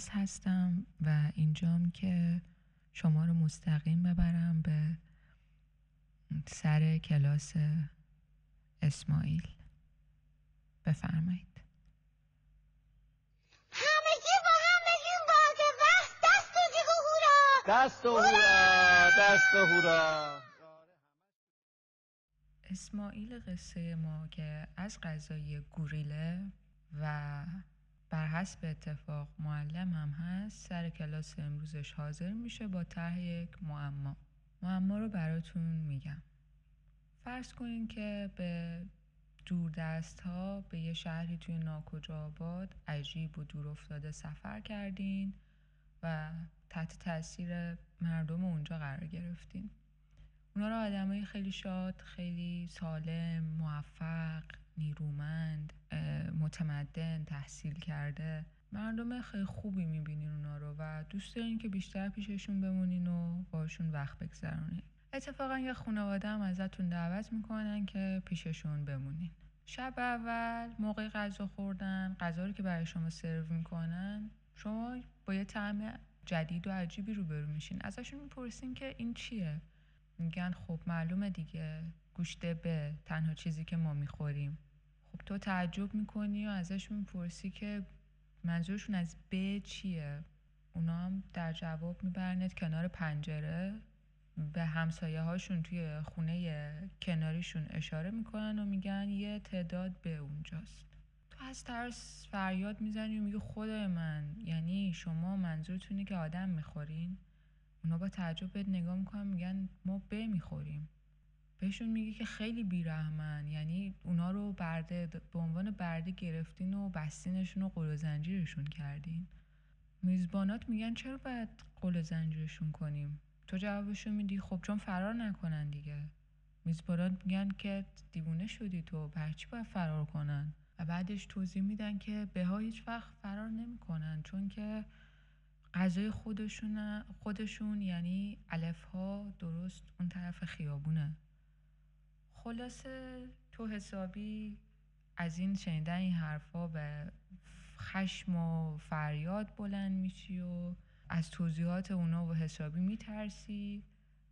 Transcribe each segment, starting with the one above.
من گس هستم و اینجام که شما رو مستقیم ببرم به سر کلاس اسماعیل. بفرمایید. همگی با هم بگیم باز وقت دست و جیغ و هورا. دست و هورا دست و هورا. اسماعیل قصه ما که از غذای گوریله و بر حسب اتفاق معلم هم هست سر کلاس امروزش حاضر میشه با طرح یک معما. معما رو براتون میگم. فرض کنین که به دوردست ها به یه شهری توی ناکجا آباد عجیب و دور افتاده سفر کردین و تحت تاثیر مردم اونجا قرار گرفتین. اونا رو آدمای خیلی شاد خیلی سالم موفق نیرومند متمدن تحصیل کرده. مردم خیلی خوبی می‌بینین اونا رو و دوست دارین که بیشتر پیششون بمونین و باشون وقت بگذرونین. اتفاقا یه خانواده هم ازتون دعوت می‌کنن که پیششون بمونین. شب اول موقع غذا خوردن غذا رو که برای شما سرو می‌کنن شما با یه طعم جدید و عجیبی روبرو میشین. ازشون می‌پرسین که این چیه؟ میگن خب معلومه دیگه. گوشت به تنها چیزی که ما می‌خوریم. خب تو تعجب می‌کنی و ازش می‌پرسی که منظورشون از به چیه؟ اونا هم در جواب میبرنت کنار پنجره. به همسایه هاشون توی خونه کناریشون اشاره می‌کنن و میگن یه تعداد به اونجاست. تو از ترس فریاد می‌زنی و میگی خدای من یعنی شما منظورتونه که آدم می‌خورین؟ اونا با تعجب بهت نگاه می‌کنن میگن ما به می‌خوریم. بهشون میگی که خیلی بیرحمن. یعنی اونا رو برده به عنوان برده گرفتین و بستینشون و قل زنجیرشون کردین. میزبانات میگن چرا باید قل زنجیرشون کنیم؟ تو جوابشون میدی خب چون فرار نکنن دیگه. میزبانات میگن که دیوونه شدی تو بر چی باید فرار کنن؟ و بعدش توضیح میدن که به ها هیچ وقت فرار نمی‌کنن چون که غذای خودشون خودشون یعنی الف ها درست اون طرف خیابونه. خلاصه تو حسابی از این شنیدن این حرفا به خشم و فریاد بلند میشی و از توضیحات اونا و حسابی میترسی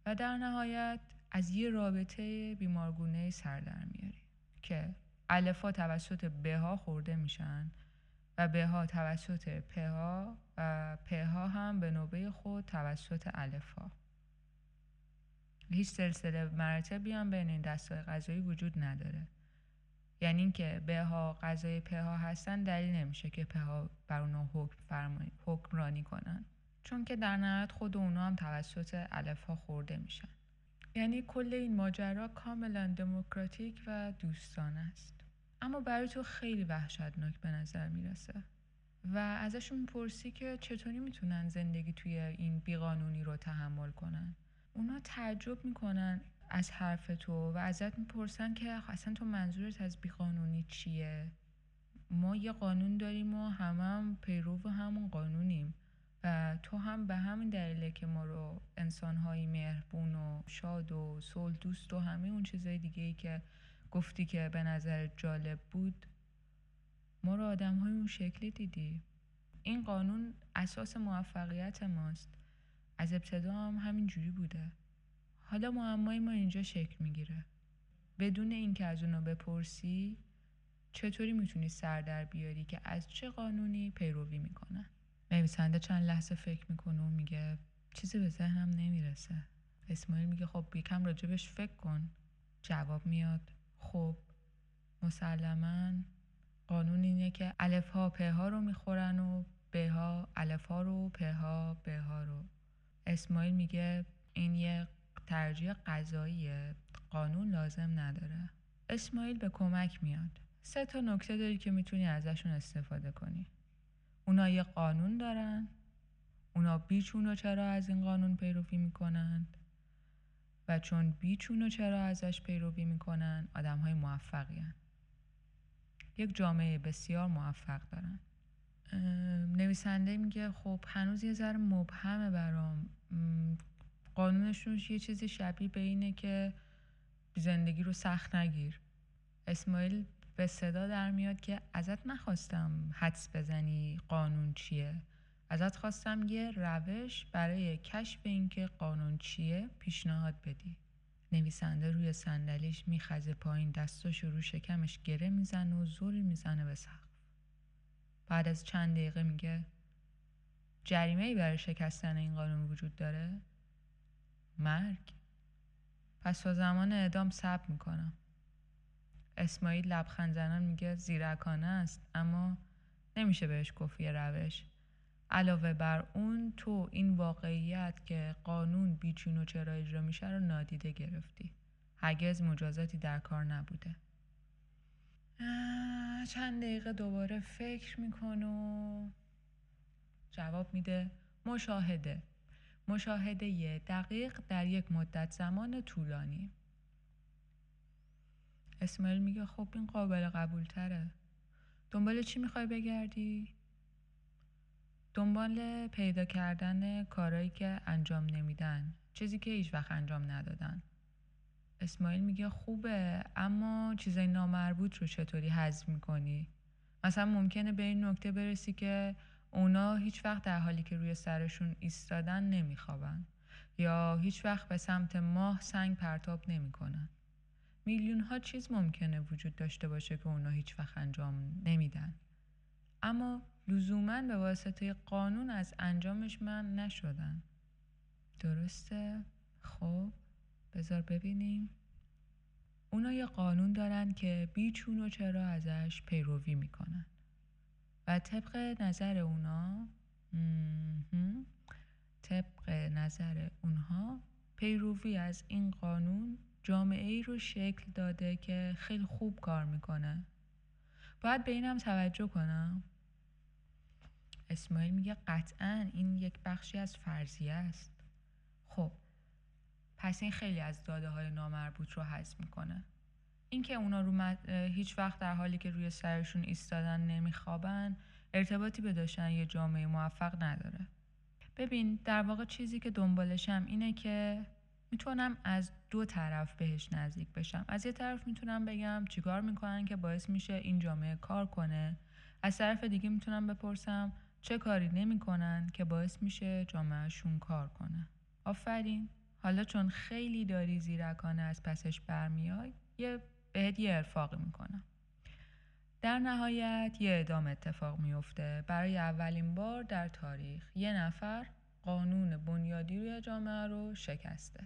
و در نهایت از یه رابطه بیمارگونه سر در میاری که الفا توسط بها خورده میشن و بها توسط پها و پها هم به نوبه خود توسط الفا. هیچ سلسله مراتبی هم بین این دستای غذایی وجود نداره. یعنی اینکه بها غذای پها هستن دلیل نمیشه که پها بر اونا حکم فرمایی حکمرانی کنن. چون که در نهایت خود اونا هم توسط الفا خورده میشن. یعنی کل این ماجرا کاملا دموکراتیک و دوستانه است. اما برای تو خیلی وحشتناک به نظر می‌رسه. و ازشون می‌پرسی که چطوری می‌تونن زندگی توی این بیقانونی رو تحمل کنن. اونا تعجب می‌کنن از حرف تو و ازت می‌پرسن که اصلا تو منظورت از بیقانونی چیه؟ ما یه قانون داریم و همه هم پیرو همون قانونیم و تو هم به همین دلیله که ما رو انسانهایی مهربون و شاد و صلح دوست و همه اون چیزای دیگه ای که گفتی که به نظر جالب بود ما رو آدم های اون شکلی دیدی. این قانون اساس موفقیت ماست. از ابتدا هم همین جوری بوده. حالا معمای ما اینجا شکل می‌گیره. بدون اینکه از اونا بپرسی چطوری می‌تونی سر در بیاری که از چه قانونی پیروی می‌کنن؟ نویسنده چند لحظه فکر می‌کنه و میگه چیزی به ذهنم نمی‌رسه. اسماعیل میگه خب یکم راجبش فکر کن. جواب میاد خب مسلما قانون اینه که الف ها پ ها رو می‌خورن و ب ها الف ها رو پ ها ب ها رو. اسماعیل میگه این یه ترجیح قضاییه قانون لازم نداره. اسماعیل به کمک میاد. سه تا نکته داری که می‌تونی ازشون استفاده کنی. اونا یه قانون دارن. اونا بیچون و چرا از این قانون پیروی می‌کنند و چون بیچون و چرا ازش پیروی می‌کنن آدم های موفقی هن. یک جامعه بسیار موفق دارن. نویسنده میگه خب هنوز یه ذره مبهمه برام. قانونشون یه چیزی شبیه به اینه که زندگی رو سخت نگیر. اسماعیل به صدا در میاد که ازت نخواستم حدس بزنی قانون چیه. ازت خواستم یه روش برای کشف اینکه قانون چیه پیشنهاد بدی. نویسنده روی صندلیش میخزه پایین دستاش رو شکمش گره می‌زنه و زل می‌زنه به سقف. بعد از چند دقیقه میگه جریمه ای برای شکستن این قانون وجود داره؟ مرگ. پس تا زمان اعدام صبر می‌کنم. اسماعیل لبخند زنان میگه زیرکانه است اما نمیشه بهش گفت یه روش. علاوه بر اون تو این واقعیت که قانون بیچون و چرا اجرا میشه رو نادیده گرفتی. هرگز مجازاتی در کار نبوده. چند دقیقه دوباره فکر میکن و جواب میده مشاهده. مشاهده دقیق در یک مدت زمان طولانی. اسماعیل میگه خب این قابل قبول تره دنبال چی می‌خوای بگردی؟ دنبال پیدا کردن کارایی که انجام نمیدن چیزی که هیچ وقت انجام ندادن. اسماعیل میگه خوبه اما چیزای نامربوط رو چطوری حذف می‌کنی؟ مثلا ممکنه به این نکته برسی که اونا هیچ وقت در حالی که روی سرشون ایستادن نمیخوابن. یا هیچ وقت به سمت ماه سنگ پرتاب نمی‌کنن. میلیون ها چیز ممکنه وجود داشته باشه که اونا هیچ وقت انجام نمیدن. اما لزوما به واسطه قانون از انجامش من نشدن. درسته؟ خب بذار ببینیم. اونا یه قانون دارن که بیچون و چرا ازش پیروی می‌کنن. و طبق نظر اونا طبق نظر اونها پیروی از این قانون جامعه ای رو شکل داده که خیلی خوب کار می‌کنه. باید به اینم توجه کنم. اسماعیل میگه قطعا این یک بخشی از فرضیه است. خب پس این خیلی از داده های نامربوط رو حذف می‌کنه. اینکه اونا رو هیچ وقت در حالی که روی سرشون ایستادن نمیخوابن ارتباطی به داشتن یه جامعه موفق نداره. ببین در واقع چیزی که دنبالشم اینه که می‌تونم از دو طرف بهش نزدیک بشم. از یه طرف می‌تونم بگم چیکار می‌کنن که باعث میشه این جامعه کار کنه. از طرف دیگه می‌تونم بپرسم چه کاری نمی‌کنن که باعث میشه جامعهشون کار کنه. آفرین. حالا چون خیلی داری زیرکانه از پسش برمیای یه بهت یه ارفاقی می‌کنم. در نهایت یه اعدام اتفاق میفته برای اولین بار در تاریخ یه نفر قانون بنیادی روی جامعه رو شکسته.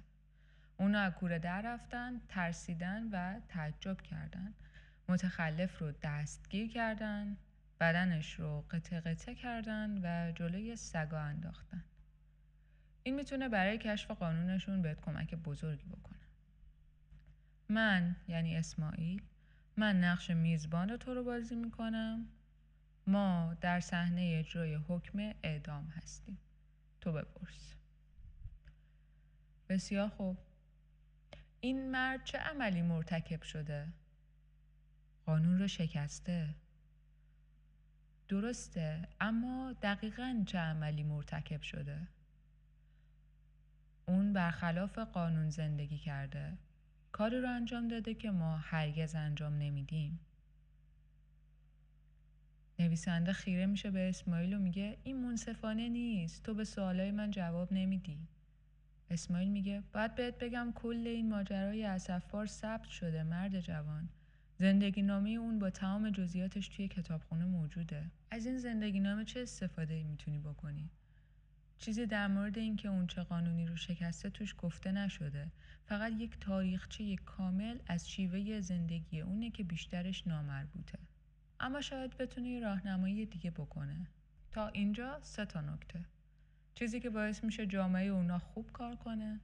اونا از کوره در رفتن ترسیدن و تعجب کردن. متخلف رو دستگیر کردن بدنش رو قطع قطع کردن و جلوی سگا انداختن. این می‌تونه برای کشف قانونشون بهت کمک بزرگی بکنه. من یعنی اسماعیل من نقش میزبان تو رو بازی می‌کنم. ما در صحنه اجرای حکم اعدام هستیم. تو بپرس. بسیار خوب. این مرد چه عملی مرتکب شده؟ قانون رو شکسته. درسته اما دقیقا چه عملی مرتکب شده؟ اون برخلاف قانون زندگی کرده. کاری رو انجام داده که ما هرگز انجام نمیدیم. نویسنده خیره میشه به اسماعیل و میگه این منصفانه نیست تو به سوالای من جواب نمیدی. اسماعیل میگه باید بهت بگم کل این ماجرای اسفبار ثبت شده مرد جوان. زندگی نامه اون با تمام جزئیاتش توی کتابخونه موجوده. از این زندگی نامه چه استفاده می‌تونی بکنی؟ چیزی در مورد اینکه اون چه قانونی رو شکسته توش گفته نشده. فقط یک تاریخچه کامل از شیوه زندگی اونه که بیشترش نامربوطه. اما شاید بتونه یه راهنمایی دیگه بکنه. تا اینجا سه تا نکته. چیزی که باعث میشه جامعه اونا خوب کار کنه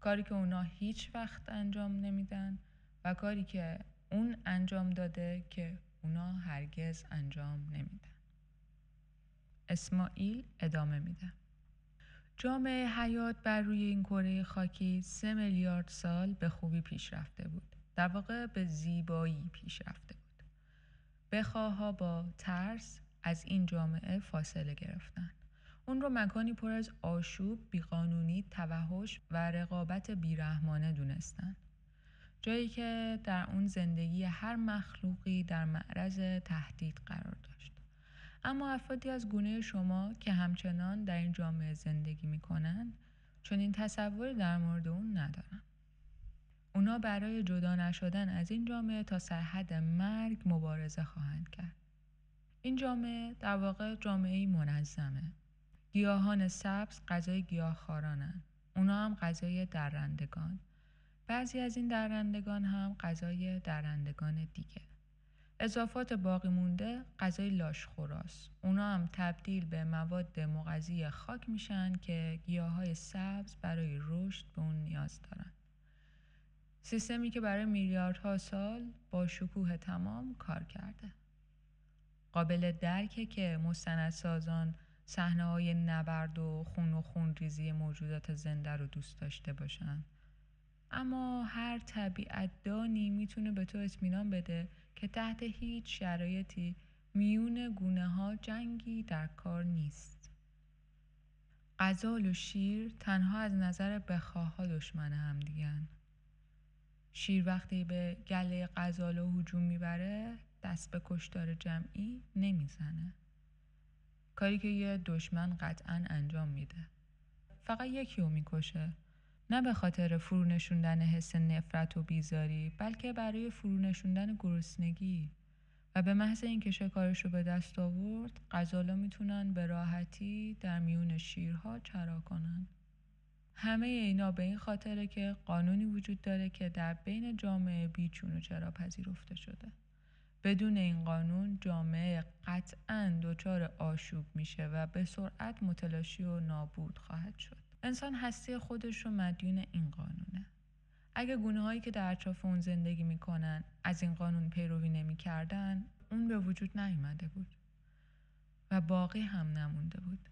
کاری که اونا هیچ وقت انجام نمیدن و کاری که اون انجام داده که اونا هرگز انجام نمیدن. اسماعیل ادامه میده. جامعه حیات بر روی این کره خاکی سه میلیارد سال به خوبی پیش رفته بود. در واقع به زیبایی پیش رفته بود. بخواها با ترس از این جامعه فاصله گرفتن. اون رو مکانی پر از آشوب، بیقانونی، توحش و رقابت بیرحمانه دونستن. جایی که در اون زندگی هر مخلوقی در معرض تهدید قرار داشت. اما افرادی از گونه شما که همچنان در این جامعه زندگی می‌کنن چون این تصور در مورد اون ندارن. اونا برای جدا نشدن از این جامعه تا سرحد مرگ مبارزه خواهند کرد. این جامعه در واقع جامعه منظمه. گیاهان سبز غذای گیاهخوارانن. اونا هم غذای درندگان. بعضی از این درندگان هم غذای درندگان دیگه. اضافات باقی مونده غذای لاشخوراست. اونا هم تبدیل به مواد مغذی خاک میشن که گیاهای سبز برای رشد به اون نیاز دارن. سیستمی که برای میلیاردها سال با شکوه تمام کار کرده. قابل درکه که مستندسازان صحنه های نبرد و خون و خون ریزی موجودات زنده رو دوست داشته باشن. اما هر طبیعت دانی می‌تونه به تو اطمینان بده که تحت هیچ شرایطی میون گونه ها جنگی در کار نیست. غزال و شیر تنها از نظر بخواها دشمن هم دیگن. شیر وقتی به گله غزال و هجوم می‌بره دست به کشتار جمعی نمی‌زنه. کاری که یه دشمن قطعا انجام میده. فقط یکی رو می‌کشه. نه به خاطر فرونشوندن حس نفرت و بیزاری بلکه برای فرونشوندن گرسنگی. و به محض اینکه شکارش رو به دست آورد غزالا می‌تونن به راحتی در میون شیرها چرا کنن. همه اینا به این خاطره که قانونی وجود داره که در بین جامعه بیچون و چرا پذیرفته شده. بدون این قانون جامعه قطعا دچار آشوب میشه و به سرعت متلاشی و نابود خواهد شد. انسان هستی خودش رو مدیون این قانونه. اگه گونه هایی که در اطراف اون زندگی می‌کنن از این قانون پیروی نمی‌کردن اون به وجود نیامده بود و باقی هم نمونده بود.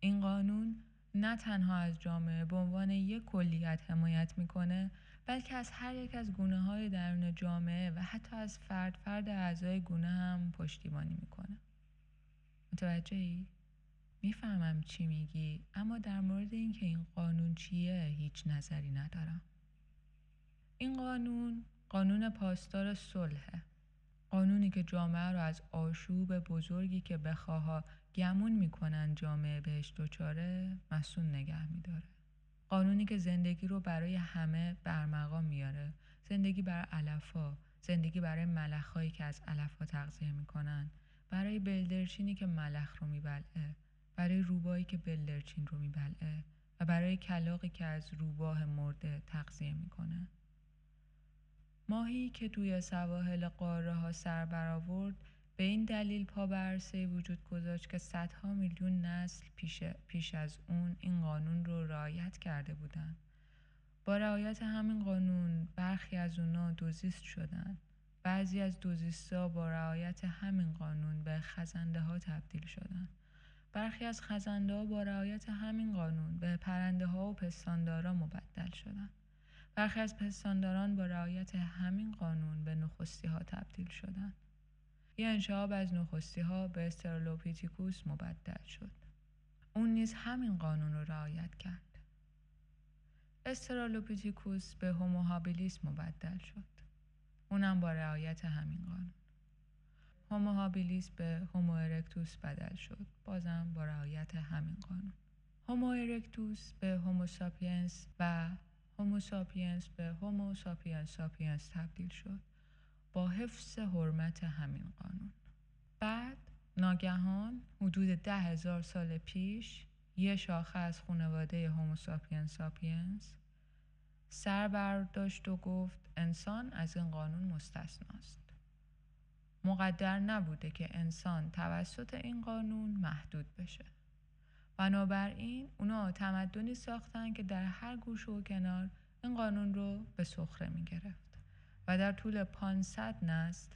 این قانون نه تنها از جامعه به عنوان یک کلیت حمایت می‌کنه بلکه از هر یک از گونه های درون جامعه و حتی از فرد فرد اعضای گونه هم پشتیبانی می‌کنه. متوجه ای؟ می‌فهمم چی میگی اما در مورد اینکه این قانون چیه هیچ نظری ندارم. این قانون قانون پاسدار صلحه. قانونی که جامعه رو از آشوب بزرگی که بخواها گمون می‌کنن جامعه بهش دچاره مسون نگه میداره. قانونی که زندگی رو برای همه برمقام میاره. زندگی برای علفا زندگی برای ملخهایی که از علفا تغذیه می‌کنن. برای بلدرچینی که ملخ رو میبلعه. برای روبایی که بلدرچین رو میبلعه و برای کلاقی که از روباه مرده تغذیه می‌کنه. ماهی که توی سواحل قاره ها سر برآورد به این دلیل پا برسه وجود گذاشت که صدها میلیون نسل پیش, پیش از اون این قانون رو رعایت کرده بودن. با رعایت همین قانون برخی از اونا دوزیست شدن. بعضی از دوزیستا با رعایت همین قانون به خزنده ها تبدیل شدن. برخی از خزنده با رعایت همین قانون به پرنده ها و پستاندارا مبدل شدند. برخی از پستانداران با رعایت همین قانون به نخستی ها تبدیل شدند. یه انشعاب از نخستی ها به استرالوپیتیکوس مبدل شد. اون نیز همین قانون رو رعایت کرد. استرالوپیتیکوس به هوموهابیلیس مبدل شد. اونم با رعایت همین قانون. هومو هابیلیس به هومو ارکتوس بدل شد. بازم با رعایت همین قانون. هومو ارکتوس به هومو ساپینس و هومو ساپینس به هومو ساپینس ساپینس تبدیل شد. با حفظ حرمت همین قانون. بعد ناگهان حدود ده هزار سال پیش یه شاخه از خانواده هومو ساپینس ساپینس سر برداشت و گفت انسان از این قانون مستثناست. مقدر نبوده که انسان توسط این قانون محدود بشه. بنابراین اونا تمدنی ساختن که در هر گوشه و کنار این قانون رو به سخره می گرفت و در طول 500 نسل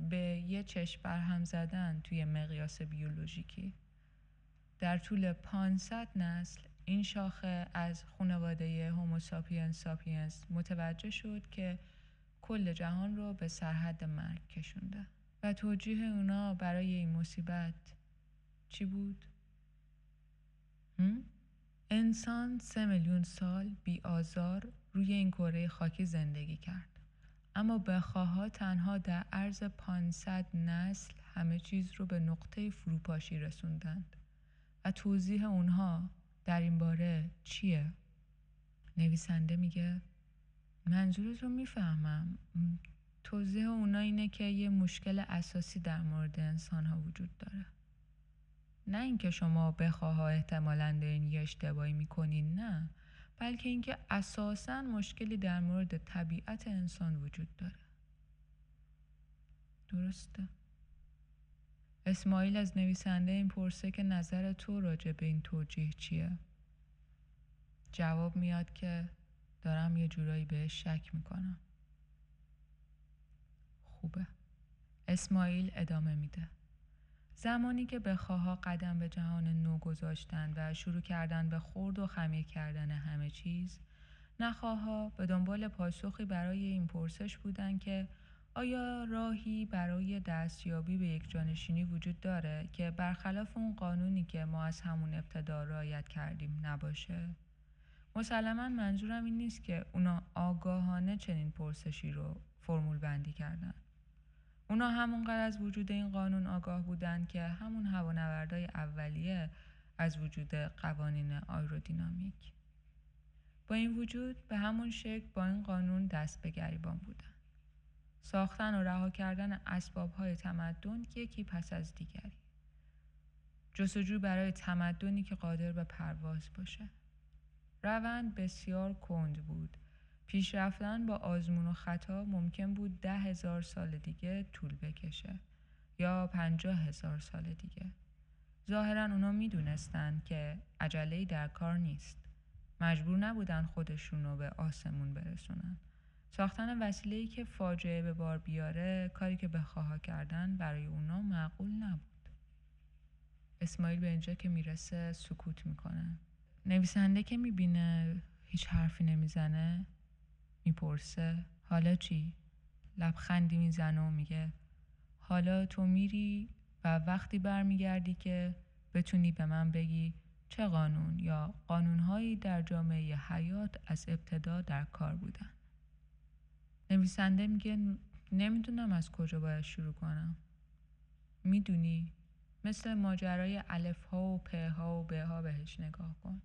به یه چشم برهم زدن توی مقیاس بیولوژیکی در طول 500 نسل این شاخه از خانواده هوموساپینس ساپینس متوجه شد که کل جهان رو به سرحد مرگ کشونده و توجیه اونا برای این مصیبت چی بود؟ هم؟ انسان سه میلیون سال بی آزار روی این کره خاکی زندگی کرد. اما بخواها تنها در عرض 500 نسل همه چیز رو به نقطه فروپاشی رسوندند و توضیح اونها در این باره چیه؟ نویسنده میگه منظورت رو می‌فهمم توضیح اونا اینه که یه مشکل اساسی در مورد انسان ها وجود داره. نه اینکه شما بخواها احتمالا دارین یه اشتباهی می‌کنین نه. بلکه اینکه اساسا مشکلی در مورد طبیعت انسان وجود داره. درسته؟ اسماعیل از نویسنده این پرسه که نظر تو راجع به این توجیه چیه؟ جواب میاد که دارم یه جورایی بهش شک می‌کنم. خوبه اسماعیل ادامه میده زمانی که بخواها قدم به جهان نو گذاشتن و شروع کردن به خورد و خمیر کردن همه چیز نخواها به دنبال پاسخی برای این پرسش بودن که آیا راهی برای دستیابی به یک جانشینی وجود داره که برخلاف اون قانونی که ما از همون ابتدا رعایت کردیم نباشه؟ مسلما منظورم این نیست که اونا آگاهانه چنین پرسشی رو فرمول بندی کردن. اونا همونقدر از وجود این قانون آگاه بودن که همون هوانوردای اولیه از وجود قوانین آیرودینامیک. با این وجود به همون شکل با این قانون دست به گریبان بودن. ساختن و رها کردن اسباب های تمدن یکی پس از دیگری. جستجو برای تمدنی که قادر به پرواز باشه. روند بسیار کند بود. پیش رفتن با آزمون و خطا ممکن بود ده هزار سال دیگه طول بکشه یا پنجاه هزار سال دیگه. ظاهرا اونا می‌دونستن که عجله در کار نیست. مجبور نبودن خودشون رو به آسمون برسونن. ساختن وسیله‌ای که فاجعه به بار بیاره کاری که به خواها کردن برای اونا معقول نبود. اسماعیل به اینجا که می‌رسه سکوت می‌کنه. نویسنده که می‌بینه هیچ حرفی نمی‌زنه می‌پرسه حالا چی؟ لبخندی می‌زنه و میگه حالا تو میری و وقتی برمیگردی که بتونی به من بگی چه قانون یا قانونهایی در جامعه حیات از ابتدا در کار بودن. نویسنده میگه نمی‌دونم از کجا باید شروع کنم. می‌دونی؟ مثل ماجرای الف ها و پ ها و ب ها بهش نگاه کن.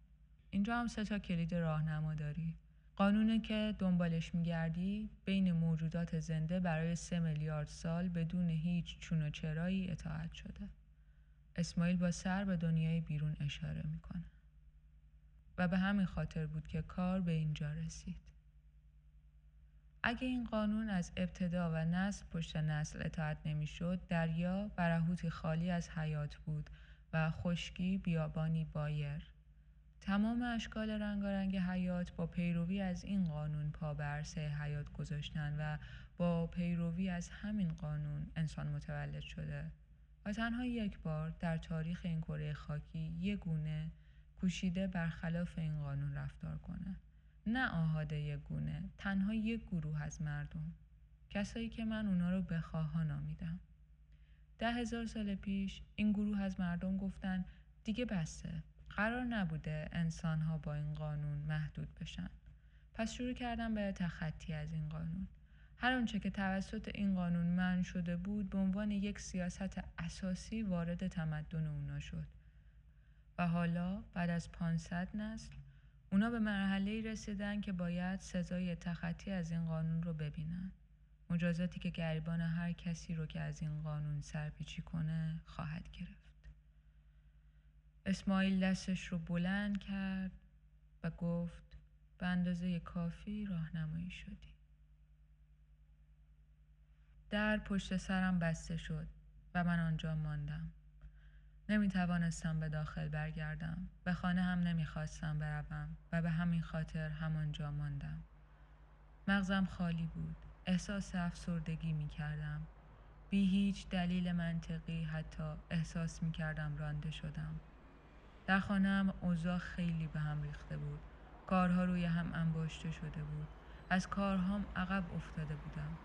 اینجا هم سه تا کلید راهنما داری. قانونه که دنبالش میگردی بین موجودات زنده برای سه میلیارد سال بدون هیچ چون و چرایی اطاعت شده. اسماعیل با سر به دنیای بیرون اشاره می‌کنه. و به همین خاطر بود که کار به اینجا رسید. اگه این قانون از ابتدا و نسل پشت نسل اطاعت نمی‌شد دریا برهوتی خالی از حیات بود و خشکی بیابانی بایر. تمام اشکال رنگارنگ حیات با پیروی از این قانون پا به عرصه حیات گذاشتن و با پیروی از همین قانون انسان متولد شده. و تنها یک بار در تاریخ این کره خاکی یک گونه کوشیده برخلاف این قانون رفتار کنه. نه آهاده یک گونه تنها یک گروه از مردم. کسایی که من اونا رو بخواها نامیدم. ده هزار سال پیش این گروه از مردم گفتن دیگه بسته قرار نبوده انسان ها با این قانون محدود بشن. پس شروع کردم به تخطی از این قانون. هر آنچه که توسط این قانون من شده بود به عنوان یک سیاست اساسی وارد تمدن اونا شد. و حالا بعد از 500 نسل اونا به مرحله رسیدن که باید سزای تخطی از این قانون رو ببینن. مجازاتی که گریبان هر کسی رو که از این قانون سرپیچی کنه خواهد گرفت. اسماعیل دستش رو بلند کرد و گفت به اندازه کافی راهنمایی شدی. در پشت سرم بسته شد و من آنجا ماندم. نمی توانستم به داخل برگردم به خانه هم نمی‌خواستم بروم و به همین خاطر همانجا ماندم. مغزم خالی بود. احساس افسردگی می کردم بی هیچ دلیل منطقی حتی احساس می کردم رانده شدم. در خانه هم اوضاع خیلی به هم ریخته بود. کارها روی هم انباشته شده بود. از کارهام عقب افتاده بودم.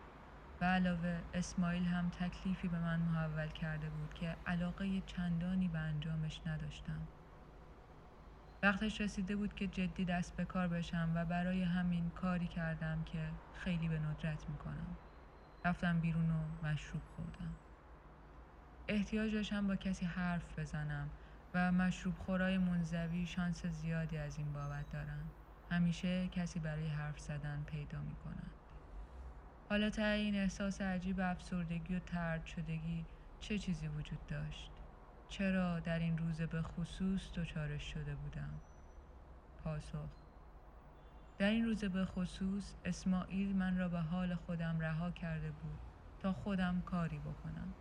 به علاوه اسماعیل هم تکلیفی به من محول کرده بود که علاقه چندانی به انجامش نداشتم. وقتش رسیده بود که جدی دست به کار بشم و برای همین کاری کردم که خیلی به ندرت می‌کنم. رفتم بیرون و مشروب خوردم. احتیاج داشتم با کسی حرف بزنم. و مشروب خورای منزوی شانس زیادی از این بابت دارن. همیشه کسی برای حرف زدن پیدا می‌کنن. حالا ته این احساس عجیب افسردگی و ترد شدگی چه چیزی وجود داشت؟ چرا در این روز به خصوص دچارش شده بودم؟ پاسخ در این روز به خصوص اسماعیل من را به حال خودم رها کرده بود تا خودم کاری بکنم.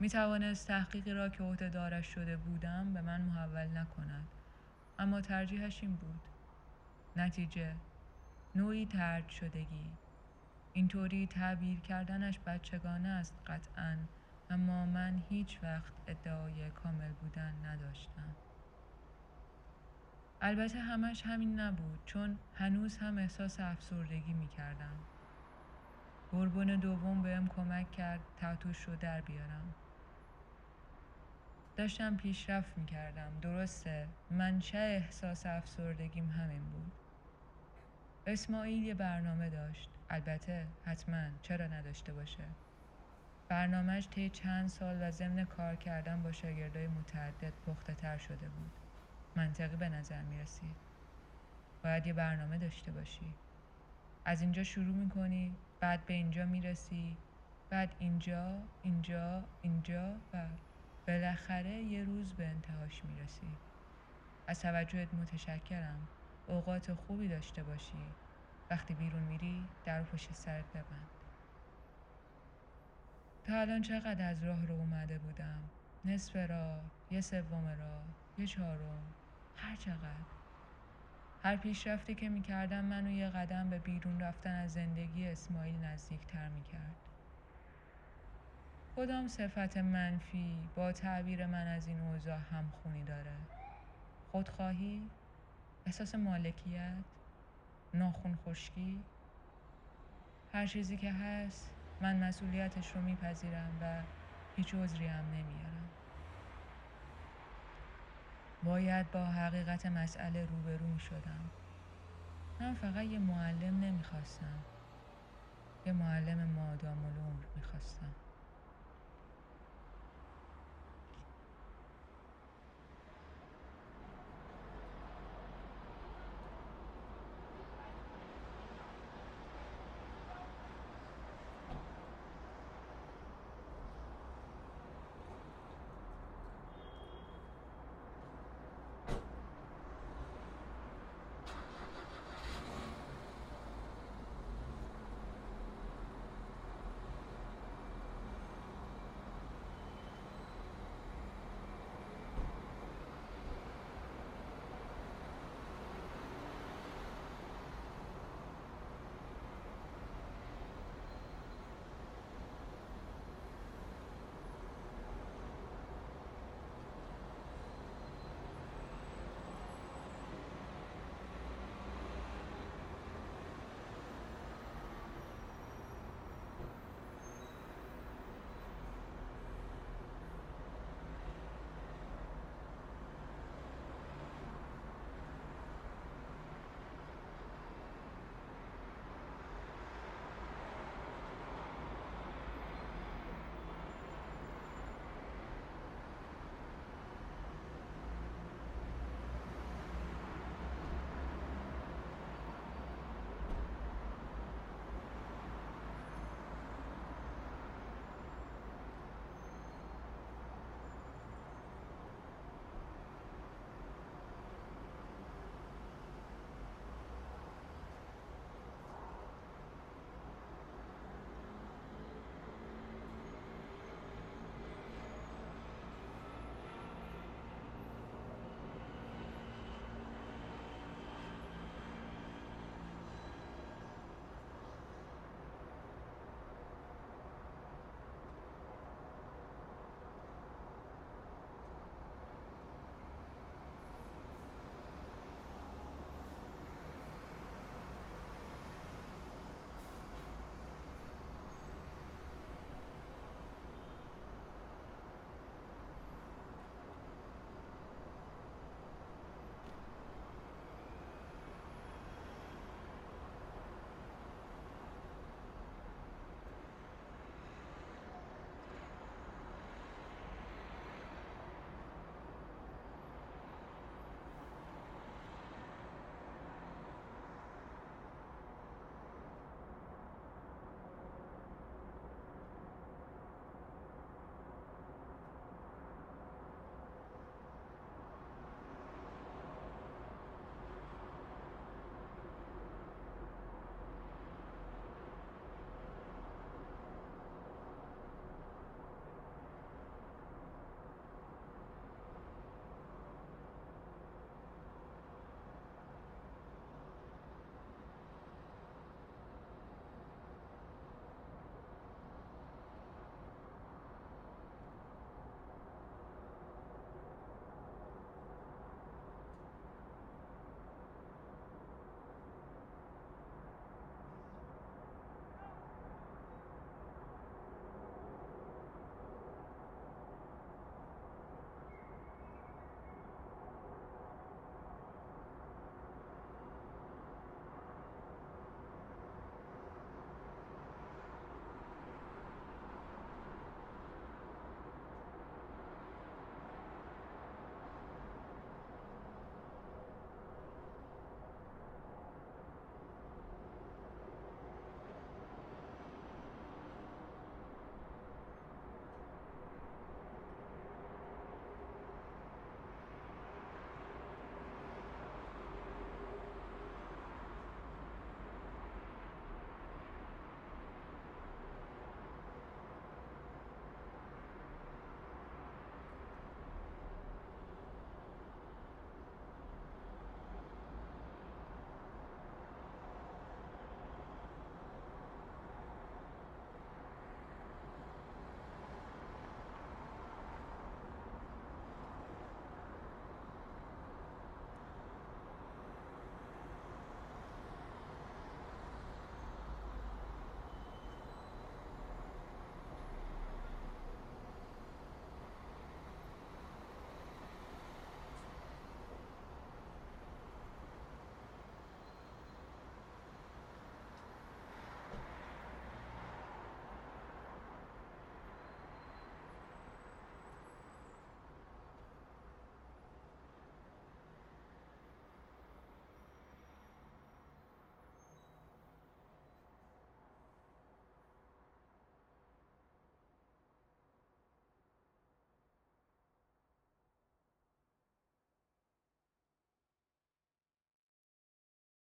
می توانست تحقیقی را که عهدهدارش شده بودم به من محول نکند. اما ترجیحش این بود. نتیجه نوعی ترد شدگی. اینطوری تعبیر کردنش بچگانه است قطعا اما من هیچ وقت ادعای کامل بودن نداشتم. البته همش همین نبود چون هنوز هم احساس افسردگی می کردم بربون دوم بهم کمک کرد تحتوش رو در بیارم. داشتم پیشرفت می کردم درسته. منشه احساس افسردگیم همین بود. اسماعیل یه برنامه داشت. البته حتما. چرا نداشته باشه؟ برنامهش طی چند سال و ضمن کار کردن با شاگردای متعدد پخته تر شده بود. منطقی به نظر می رسید باید یه برنامه داشته باشی. از اینجا شروع می‌کنی بعد به اینجا می‌رسی بعد اینجا اینجا اینجا و بالاخره یه روز به انتهاش می‌رسی. از توجهت متشکرم. اوقات خوبی داشته باشی. وقتی بیرون میری در پشت سرت ببند. تا الان چقدر از راه رو اومده بودم؟ نصف راه یه سوم راه یه چهارم. هر چقدر. هر پیشرفتی که می‌کردم منو یه قدم به بیرون رفتن از زندگی اسماعیل نزدیکتر می‌کرد. کدام صفت منفی با تعبیر من از این اوضاع همخونی داره؟ خودخواهی؟ احساس مالکیت؟ ناخون خشکی؟ هر چیزی که هست من مسئولیتش رو میپذیرم و هیچ عذری هم نمیارم. باید با حقیقت مسئله روبرو می شدم من فقط یه معلم نمی‌خواستم. یه معلم مادام العمر می‌خواستم.